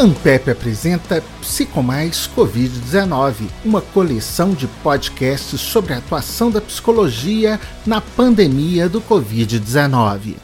Ampep apresenta Psicomais Covid-19, uma coleção de podcasts sobre a atuação da psicologia na pandemia do Covid-19.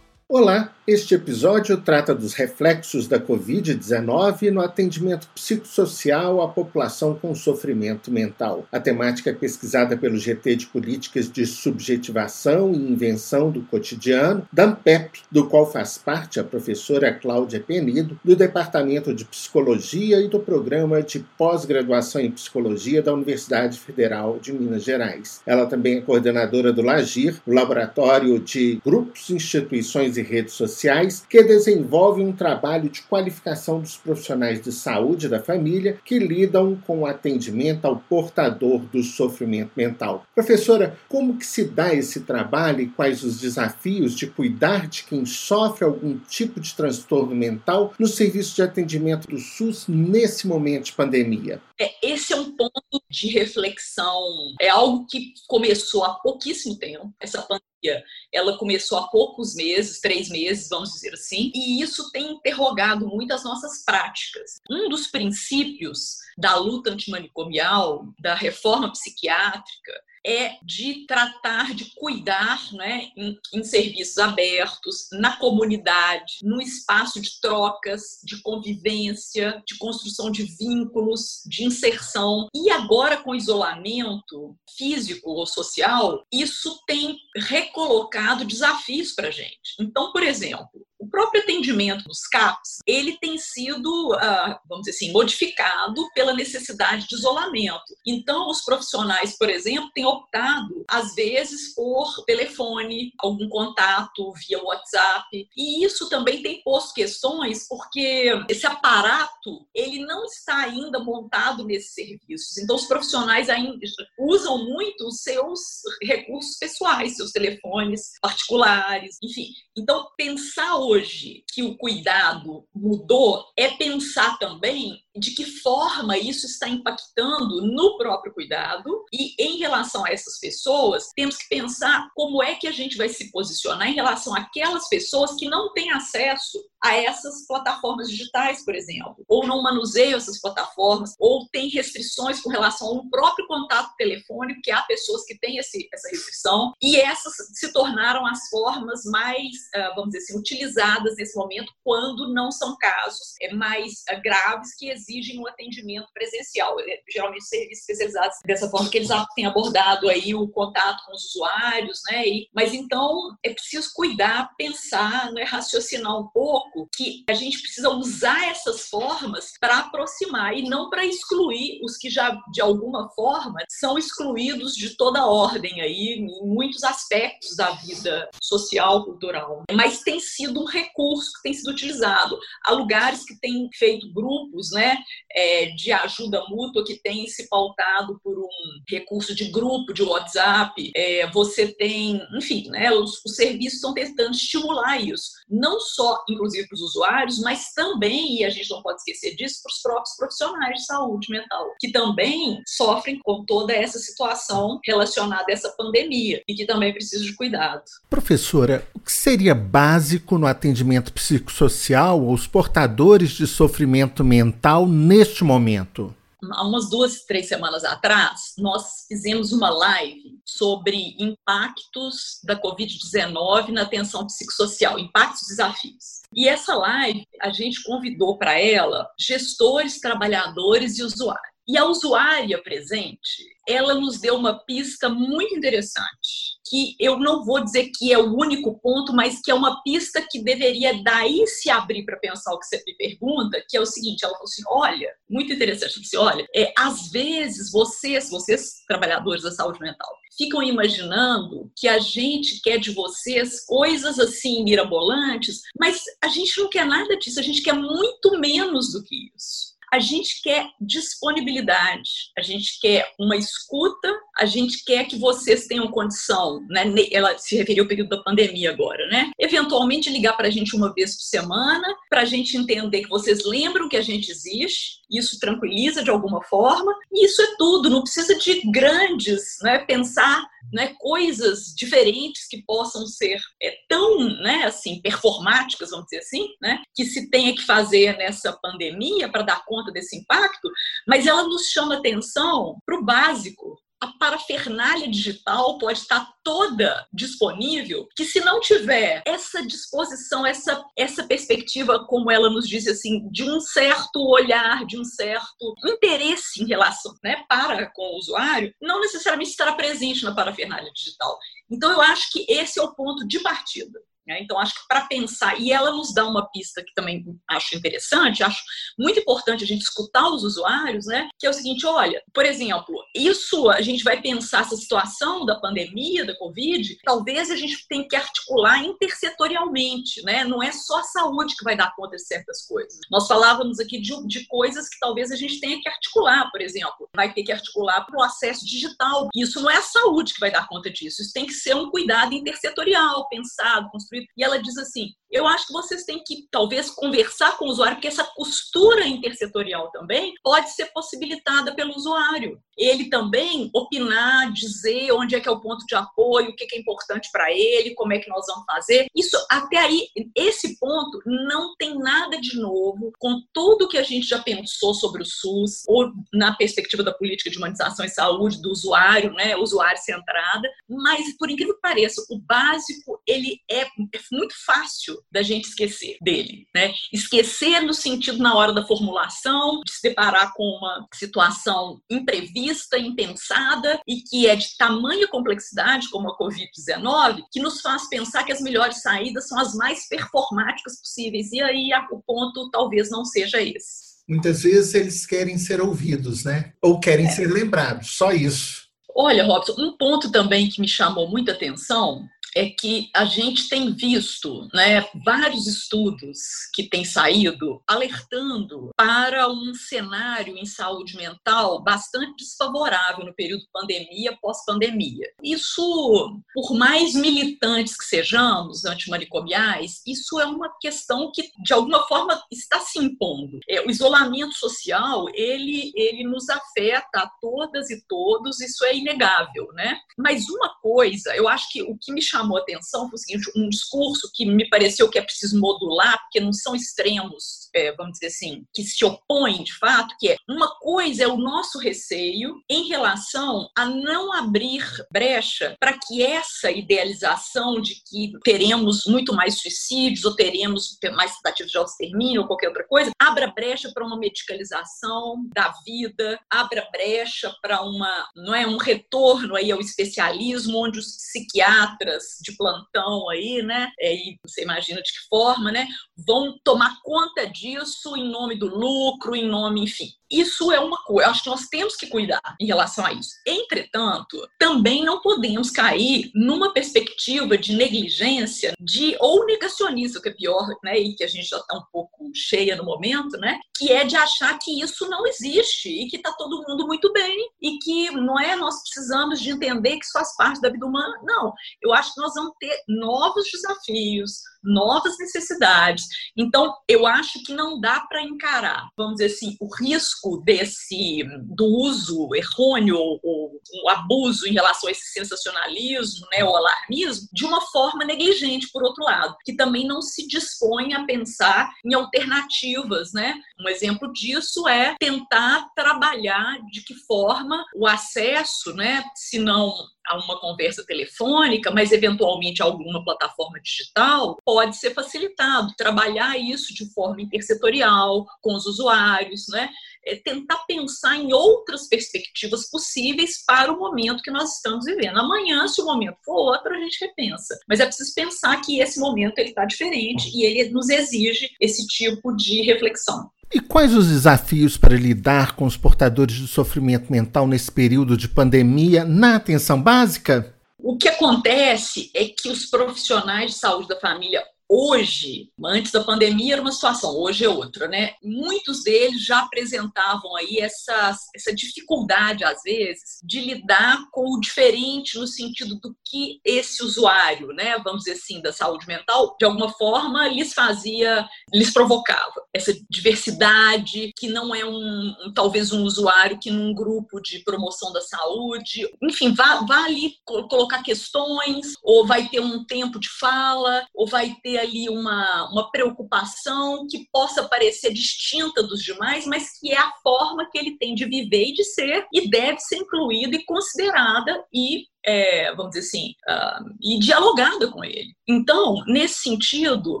Olá, este episódio trata dos reflexos da Covid-19 no atendimento psicossocial à população com sofrimento mental. A temática é pesquisada pelo GT de Políticas de Subjetivação e Invenção do Cotidiano, da AMPEP, do qual faz parte a professora Cláudia Penido, do Departamento de Psicologia e do Programa de Pós-Graduação em Psicologia da Universidade Federal de Minas Gerais. Ela também é coordenadora do LAGIR, o Laboratório de Grupos, Instituições e Redes Sociais sociais que desenvolvem um trabalho de qualificação dos profissionais de saúde da família que lidam com o atendimento ao portador do sofrimento mental. Professora, como que se dá esse trabalho e quais os desafios de cuidar de quem sofre algum tipo de transtorno mental no serviço de atendimento do SUS nesse momento de pandemia? É, esse é um ponto de reflexão, é algo que começou há pouquíssimo tempo. Essa pandemia ela começou há poucos meses, três meses, vamos dizer assim, e isso tem interrogado muito as nossas práticas. Um dos princípios da luta antimanicomial, da reforma psiquiátrica, é de tratar de cuidar né, em, em, serviços abertos, na comunidade, no espaço de trocas, de convivência, de construção de vínculos, de inserção. E agora, com isolamento físico ou social, isso tem recolocado desafios para a gente. Então, por exemplo, o próprio atendimento dos CAPs, ele tem sido, ah, vamos dizer assim, modificado pela necessidade de isolamento. Então, os profissionais, por exemplo, têm optado, às vezes, por telefone, algum contato via WhatsApp, e isso também tem posto questões, porque esse aparato, ele não está ainda montado nesses serviços. Então, os profissionais ainda usam muito os seus recursos pessoais, seus telefones particulares, enfim. Então, pensar hoje hoje que o cuidado mudou é pensar também de que forma isso está impactando no próprio cuidado. E em relação a essas pessoas, temos que pensar como é que a gente vai se posicionar em relação àquelas pessoas que não têm acesso a essas plataformas digitais, por exemplo, ou não manuseiam essas plataformas, ou tem restrições com relação ao próprio contato telefônico, que há pessoas que têm esse, essa restrição, e essas se tornaram as formas mais, ah, vamos dizer assim, utilizadas nesse momento, quando não são casos é, mais ah, graves que exigem um atendimento presencial. É, geralmente serviços especializados dessa forma que eles têm abordado aí o contato com os usuários, né? E, mas então é preciso cuidar, pensar, né, raciocinar um pouco que a gente precisa usar essas formas para aproximar e não para excluir os que já de alguma forma são excluídos de toda ordem aí em muitos aspectos da vida social, cultural. Mas tem sido um recurso que tem sido utilizado. Há lugares que têm feito grupos, né? É, de ajuda mútua que tem se pautado por um recurso de grupo, de WhatsApp. É, você tem, enfim, né, os, os serviços estão tentando estimular isso, não só, inclusive, para os usuários, mas também, e a gente não pode esquecer disso, para os próprios profissionais de saúde mental, que também sofrem com toda essa situação relacionada a essa pandemia e que também precisam de cuidado. Professora, o que seria básico no atendimento psicossocial aos portadores de sofrimento mental neste momento? Há umas duas, três semanas atrás, nós fizemos uma live sobre impactos da Covid-19 na atenção psicossocial, impactos e desafios. E essa live, a gente convidou para ela gestores, trabalhadores e usuários. E a usuária presente, ela nos deu uma pista muito interessante que eu não vou dizer que é o único ponto, mas que é uma pista que deveria daí se abrir para pensar o que você me pergunta, que é o seguinte, ela falou assim, olha, muito interessante, assim, olha, é, às vezes vocês, vocês trabalhadores da saúde mental, ficam imaginando que a gente quer de vocês coisas assim mirabolantes, mas a gente não quer nada disso, a gente quer muito menos do que isso a gente quer disponibilidade, a gente quer uma escuta, a gente quer que vocês tenham condição, né? Ela se referiu ao período da pandemia agora, né? Eventualmente ligar para a gente uma vez por semana, para a gente entender que vocês lembram que a gente existe, isso tranquiliza de alguma forma, e isso é tudo, não precisa de grandes, né? Pensar né, coisas diferentes que possam ser é, tão, né, assim, performáticas, vamos dizer assim, né, que se tenha que fazer nessa pandemia para dar conta desse impacto, mas ela nos chama atenção para o básico, a parafernália digital pode estar toda disponível, que se não tiver essa disposição, essa, essa perspectiva, como ela nos diz assim, de um certo olhar, de um certo interesse em relação, né, para com o usuário, não necessariamente estará presente na parafernália digital. Então, eu acho que esse é o ponto de partida. Né? Então, acho que para pensar, e ela nos dá uma pista que também acho interessante, acho muito importante a gente escutar os usuários, né? Que é o seguinte: olha, por exemplo, isso a gente vai pensar essa situação da pandemia, da Covid, talvez a gente tenha que articular intersetorialmente, né? Não é só a saúde que vai dar conta de certas coisas. Nós falávamos aqui de, de coisas que talvez a gente tenha que articular, por exemplo, vai ter que articular para o acesso digital. Isso não é a saúde que vai dar conta disso, isso tem que ser um cuidado intersetorial, pensado, construído construído. E ela diz assim: eu acho que vocês têm que, talvez, conversar com o usuário, porque essa costura intersetorial também pode ser possibilitada pelo usuário. Ele também opinar, dizer onde é que é o ponto de apoio, o que é importante para ele, como é que nós vamos fazer. Isso, até aí, esse ponto não tem nada de novo com tudo que a gente já pensou sobre o SUS, ou na perspectiva da política de humanização e saúde, do usuário, né, usuário centrada, mas, por incrível que pareça, o básico, ele é, é muito fácil da gente esquecer dele, né? Esquecer no sentido na hora da formulação, de se deparar com uma situação imprevista, impensada e que é de tamanha complexidade, como a Covid-19, que nos faz pensar que as melhores saídas são as mais performáticas possíveis. E aí o ponto talvez não seja esse. Muitas vezes eles querem ser ouvidos, né? Ou querem é. ser lembrados, só isso. Olha, Robson, um ponto também que me chamou muita atenção é que a gente tem visto né, vários estudos que têm saído alertando para um cenário em saúde mental bastante desfavorável no período pandemia, pós-pandemia. Isso, por mais militantes que sejamos, antimanicomiais, isso é uma questão que, de alguma forma, está se impondo. É, o isolamento social, ele, ele nos afeta a todas e todos, isso é inegável, né? Mas uma coisa, eu acho que o que me chamou chamou atenção foi o seguinte, um discurso que me pareceu que é preciso modular, porque não são extremos, é, vamos dizer assim, que se opõem de fato, que é uma coisa é o nosso receio em relação a não abrir brecha para que essa idealização de que teremos muito mais suicídios ou teremos mais tentativas de extermínio ou qualquer outra coisa, abra brecha para uma medicalização da vida, abra brecha para uma, não é, um retorno aí ao especialismo onde os psiquiatras de plantão aí, né? É, e você imagina de que forma, né? Vão tomar conta disso em nome do lucro, em nome, enfim. Isso é uma coisa, acho que nós temos que cuidar em relação a isso. Entretanto, também não podemos cair numa perspectiva de negligência, de ou negacionista, que é pior, né, e que a gente já está um pouco cheia no momento, né, que é de achar que isso não existe e que está todo mundo muito bem e que não é nós precisamos de entender que isso faz parte da vida humana. Não, eu acho que nós vamos ter novos desafios, novas necessidades. Então, eu acho que não dá para encarar, vamos dizer assim, o risco desse do uso errôneo ou o abuso em relação a esse sensacionalismo, né, o alarmismo, de uma forma negligente, por outro lado, que também não se dispõe a pensar em alternativas, né? Um exemplo disso é tentar trabalhar de que forma o acesso, né, se não a uma conversa telefônica, mas eventualmente alguma plataforma digital, pode ser facilitado. Trabalhar isso de forma intersetorial com os usuários, né? É tentar pensar em outras perspectivas possíveis para o momento que nós estamos vivendo. Amanhã, se o momento for outro, a gente repensa. Mas é preciso pensar que esse momento ele está diferente e ele nos exige esse tipo de reflexão. E quais os desafios para lidar com os portadores de sofrimento mental nesse período de pandemia na atenção básica? O que acontece é que os profissionais de saúde da família hoje, antes da pandemia era uma situação, hoje é outra, né? Muitos deles já apresentavam aí essa, essa dificuldade, às vezes, de lidar com o diferente no sentido do que esse usuário, né, vamos dizer assim, da saúde mental, de alguma forma lhes fazia, lhes provocava. Essa diversidade, que não é um, um talvez um usuário que num grupo de promoção da saúde, enfim, vá, vá ali colocar questões, ou vai ter um tempo de fala, ou vai ter ali uma, uma preocupação que possa parecer distinta dos demais, mas que é a forma que ele tem de viver e de ser, e deve ser incluída e considerada e é, vamos dizer assim, uh, e dialogada com ele. Então, nesse sentido,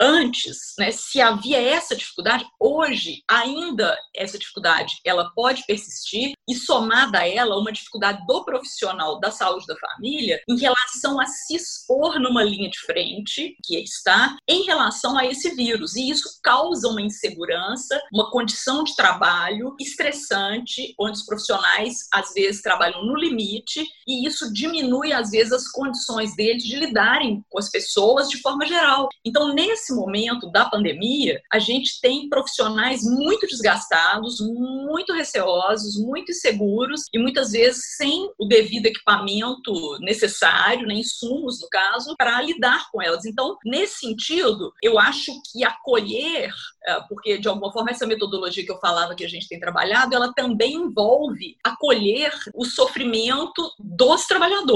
antes, né, se havia essa dificuldade, hoje ainda essa dificuldade ela pode persistir e somada a ela uma dificuldade do profissional da saúde da família em relação a se expor numa linha de frente que está em relação a esse vírus e isso causa uma insegurança, uma condição de trabalho estressante, onde os profissionais às vezes trabalham no limite e isso diminui diminui, às vezes, as condições deles de lidarem com as pessoas de forma geral. Então, nesse momento da pandemia, a gente tem profissionais muito desgastados, muito receosos, muito inseguros e muitas vezes sem o devido equipamento necessário, né, insumos, no caso, para lidar com elas. Então, nesse sentido, eu acho que acolher é, porque de alguma forma essa metodologia que eu falava que a gente tem trabalhado, ela também envolve acolher o sofrimento dos trabalhadores,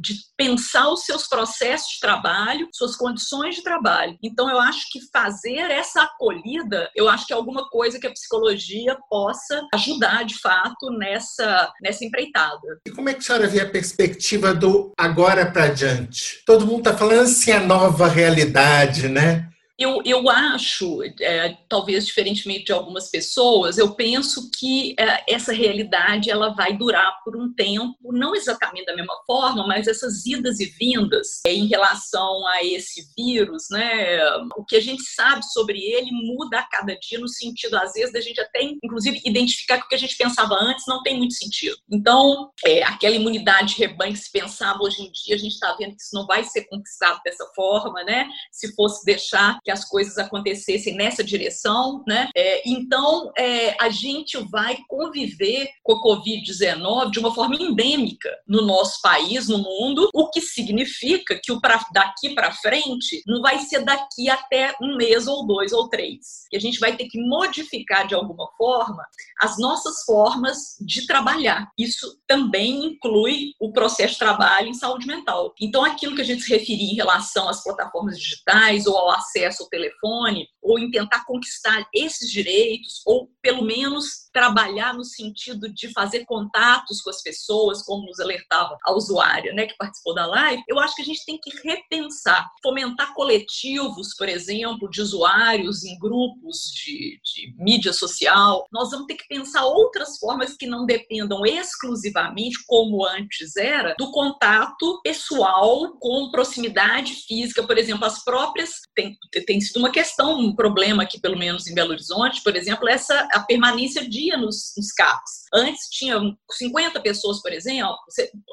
de pensar os seus processos de trabalho, suas condições de trabalho. Então eu acho que fazer essa acolhida, eu acho que é alguma coisa que a psicologia possa ajudar de fato nessa nessa empreitada. E como é que a senhora vê a perspectiva do agora para diante? Todo mundo está falando assim a nova realidade, né? Eu, eu acho, é, talvez diferentemente de algumas pessoas, eu penso que é, essa realidade ela vai durar por um tempo, não exatamente da mesma forma, mas essas idas e vindas é, em relação a esse vírus, né? O que a gente sabe sobre ele muda a cada dia no sentido, às vezes, da gente até, inclusive, identificar que o que a gente pensava antes não tem muito sentido. Então, é, aquela imunidade de rebanho que se pensava hoje em dia, a gente está vendo que isso não vai ser conquistado dessa forma, né? Se fosse deixar que as coisas acontecessem nessa direção, né? É, então, é, a gente vai conviver com a Covid-19 de uma forma endêmica no nosso país, no mundo, o que significa que o pra, daqui para frente não vai ser daqui até um mês ou dois ou três. E a gente vai ter que modificar de alguma forma as nossas formas de trabalhar. Isso também inclui o processo de trabalho em saúde mental. Então, aquilo que a gente se referia em relação às plataformas digitais ou ao acesso acesso ao telefone, ou em tentar conquistar esses direitos, ou pelo menos trabalhar no sentido de fazer contatos com as pessoas, como nos alertava a usuária né, que participou da live, eu acho que a gente tem que repensar, fomentar coletivos, por exemplo, de usuários em grupos de, de mídia social. Nós vamos ter que pensar outras formas que não dependam exclusivamente, como antes era, do contato pessoal com proximidade física, por exemplo, as próprias. Tem, tem sido uma questão, um problema aqui, pelo menos em Belo Horizonte, por exemplo, essa a permanência dia nos, nos CAPs. Antes tinha 50 pessoas, por exemplo,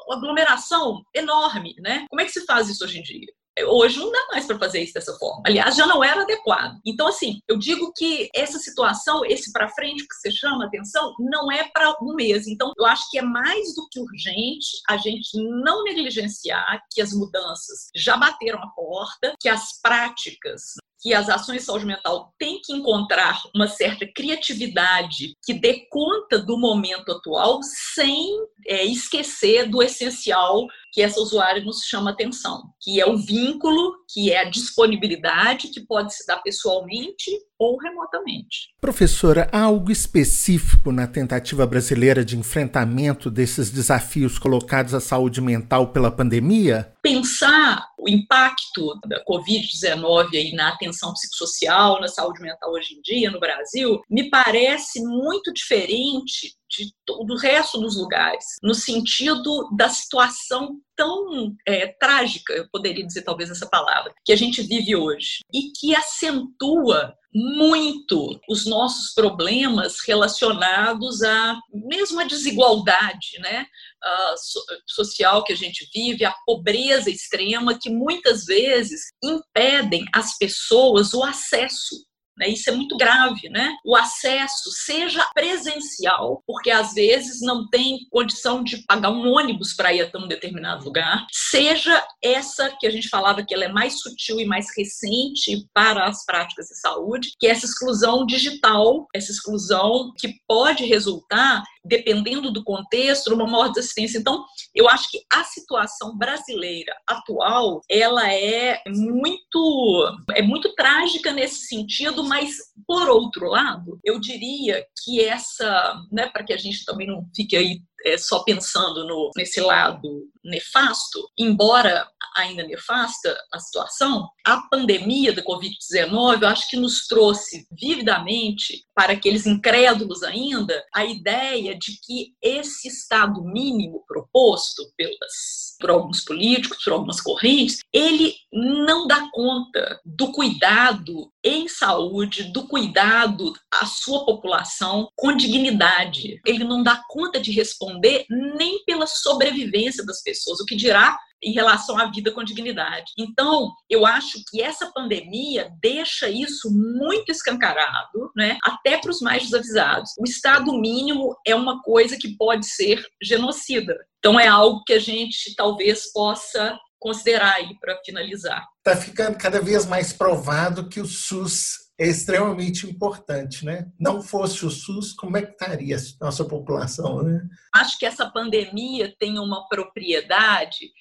aglomeração enorme, né? Como é que se faz isso hoje em dia? Hoje não dá mais para fazer isso dessa forma. Aliás, já não era adequado. Então, assim, eu digo que essa situação, esse para frente que você chama atenção, não é para um mês. Então, eu acho que é mais do que urgente a gente não negligenciar que as mudanças já bateram a porta, que as práticas que as ações de saúde mental têm que encontrar uma certa criatividade que dê conta do momento atual sem é, esquecer do essencial que essa usuária nos chama atenção, que é o vínculo, que é a disponibilidade que pode se dar pessoalmente ou remotamente. Professora, há algo específico na tentativa brasileira de enfrentamento desses desafios colocados à saúde mental pela pandemia? Pensar o impacto da Covid-19 aí na atenção psicossocial, na saúde mental hoje em dia no Brasil, me parece muito diferente de do resto dos lugares, no sentido da situação tão é, trágica, eu poderia dizer talvez essa palavra, que a gente vive hoje e que acentua muito os nossos problemas relacionados a mesmo a desigualdade, né, a so, social que a gente vive, a pobreza extrema que muitas vezes impedem às pessoas o acesso né? Isso é muito grave, né? O acesso seja presencial, porque às vezes não tem condição de pagar um ônibus para ir até um determinado lugar, seja essa que a gente falava que ela é mais sutil e mais recente para as práticas de saúde, que é essa exclusão digital, essa exclusão que pode resultar dependendo do contexto, uma maior assistência. Então, eu acho que a situação brasileira atual, ela é muito é muito trágica nesse sentido, mas por outro lado, eu diria que essa, né, para que a gente também não fique aí é, só pensando no, nesse lado nefasto, embora ainda nefasta a situação, a pandemia da Covid-19, eu acho que nos trouxe vividamente, para aqueles incrédulos ainda, a ideia de que esse estado mínimo proposto pelas, por alguns políticos, por algumas correntes, ele não dá conta do cuidado em saúde, do cuidado à sua população com dignidade. Ele não dá conta de responder nem pela sobrevivência das pessoas, o que dirá em relação à vida com dignidade. Então, eu acho que essa pandemia deixa isso muito escancarado, né? Até para os mais desavisados. O estado mínimo é uma coisa que pode ser genocida. Então, é algo que a gente talvez possa considerar aí para finalizar. Está ficando cada vez mais provado que o SUS é extremamente importante, né? Não fosse o SUS, como é que estaria a nossa população, né? Acho que essa pandemia tem uma propriedade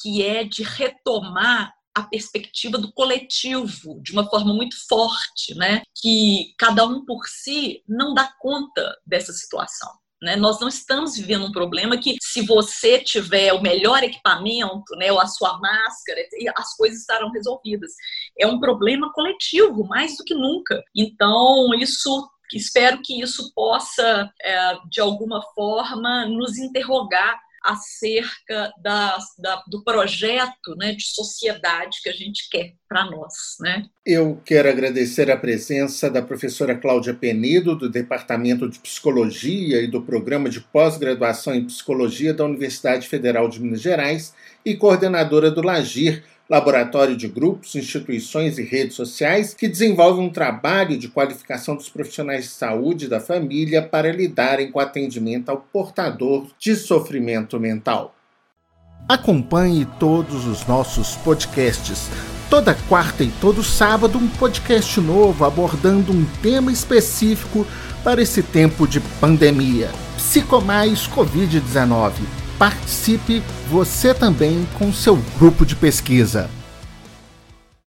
que é de retomar a perspectiva do coletivo de uma forma muito forte, né? Que cada um por si não dá conta dessa situação. Né? Nós não estamos vivendo um problema que, se você tiver o melhor equipamento, né, ou a sua máscara, as coisas estarão resolvidas. É um problema coletivo, mais do que nunca. Então, isso espero que isso possa, é, de alguma forma, nos interrogar acerca da, da, do projeto né, de sociedade que a gente quer para nós. Né? Eu quero agradecer a presença da professora Cláudia Penedo, do Departamento de Psicologia e do Programa de Pós-Graduação em Psicologia da Universidade Federal de Minas Gerais e coordenadora do LAGIR, laboratório de grupos, instituições e redes sociais que desenvolve um trabalho de qualificação dos profissionais de saúde da família para lidarem com o atendimento ao portador de sofrimento mental. Acompanhe todos os nossos podcasts. Toda quarta e todo sábado, um podcast novo abordando um tema específico para esse tempo de pandemia. Psicomais Covid-19 Participe você também com seu grupo de pesquisa.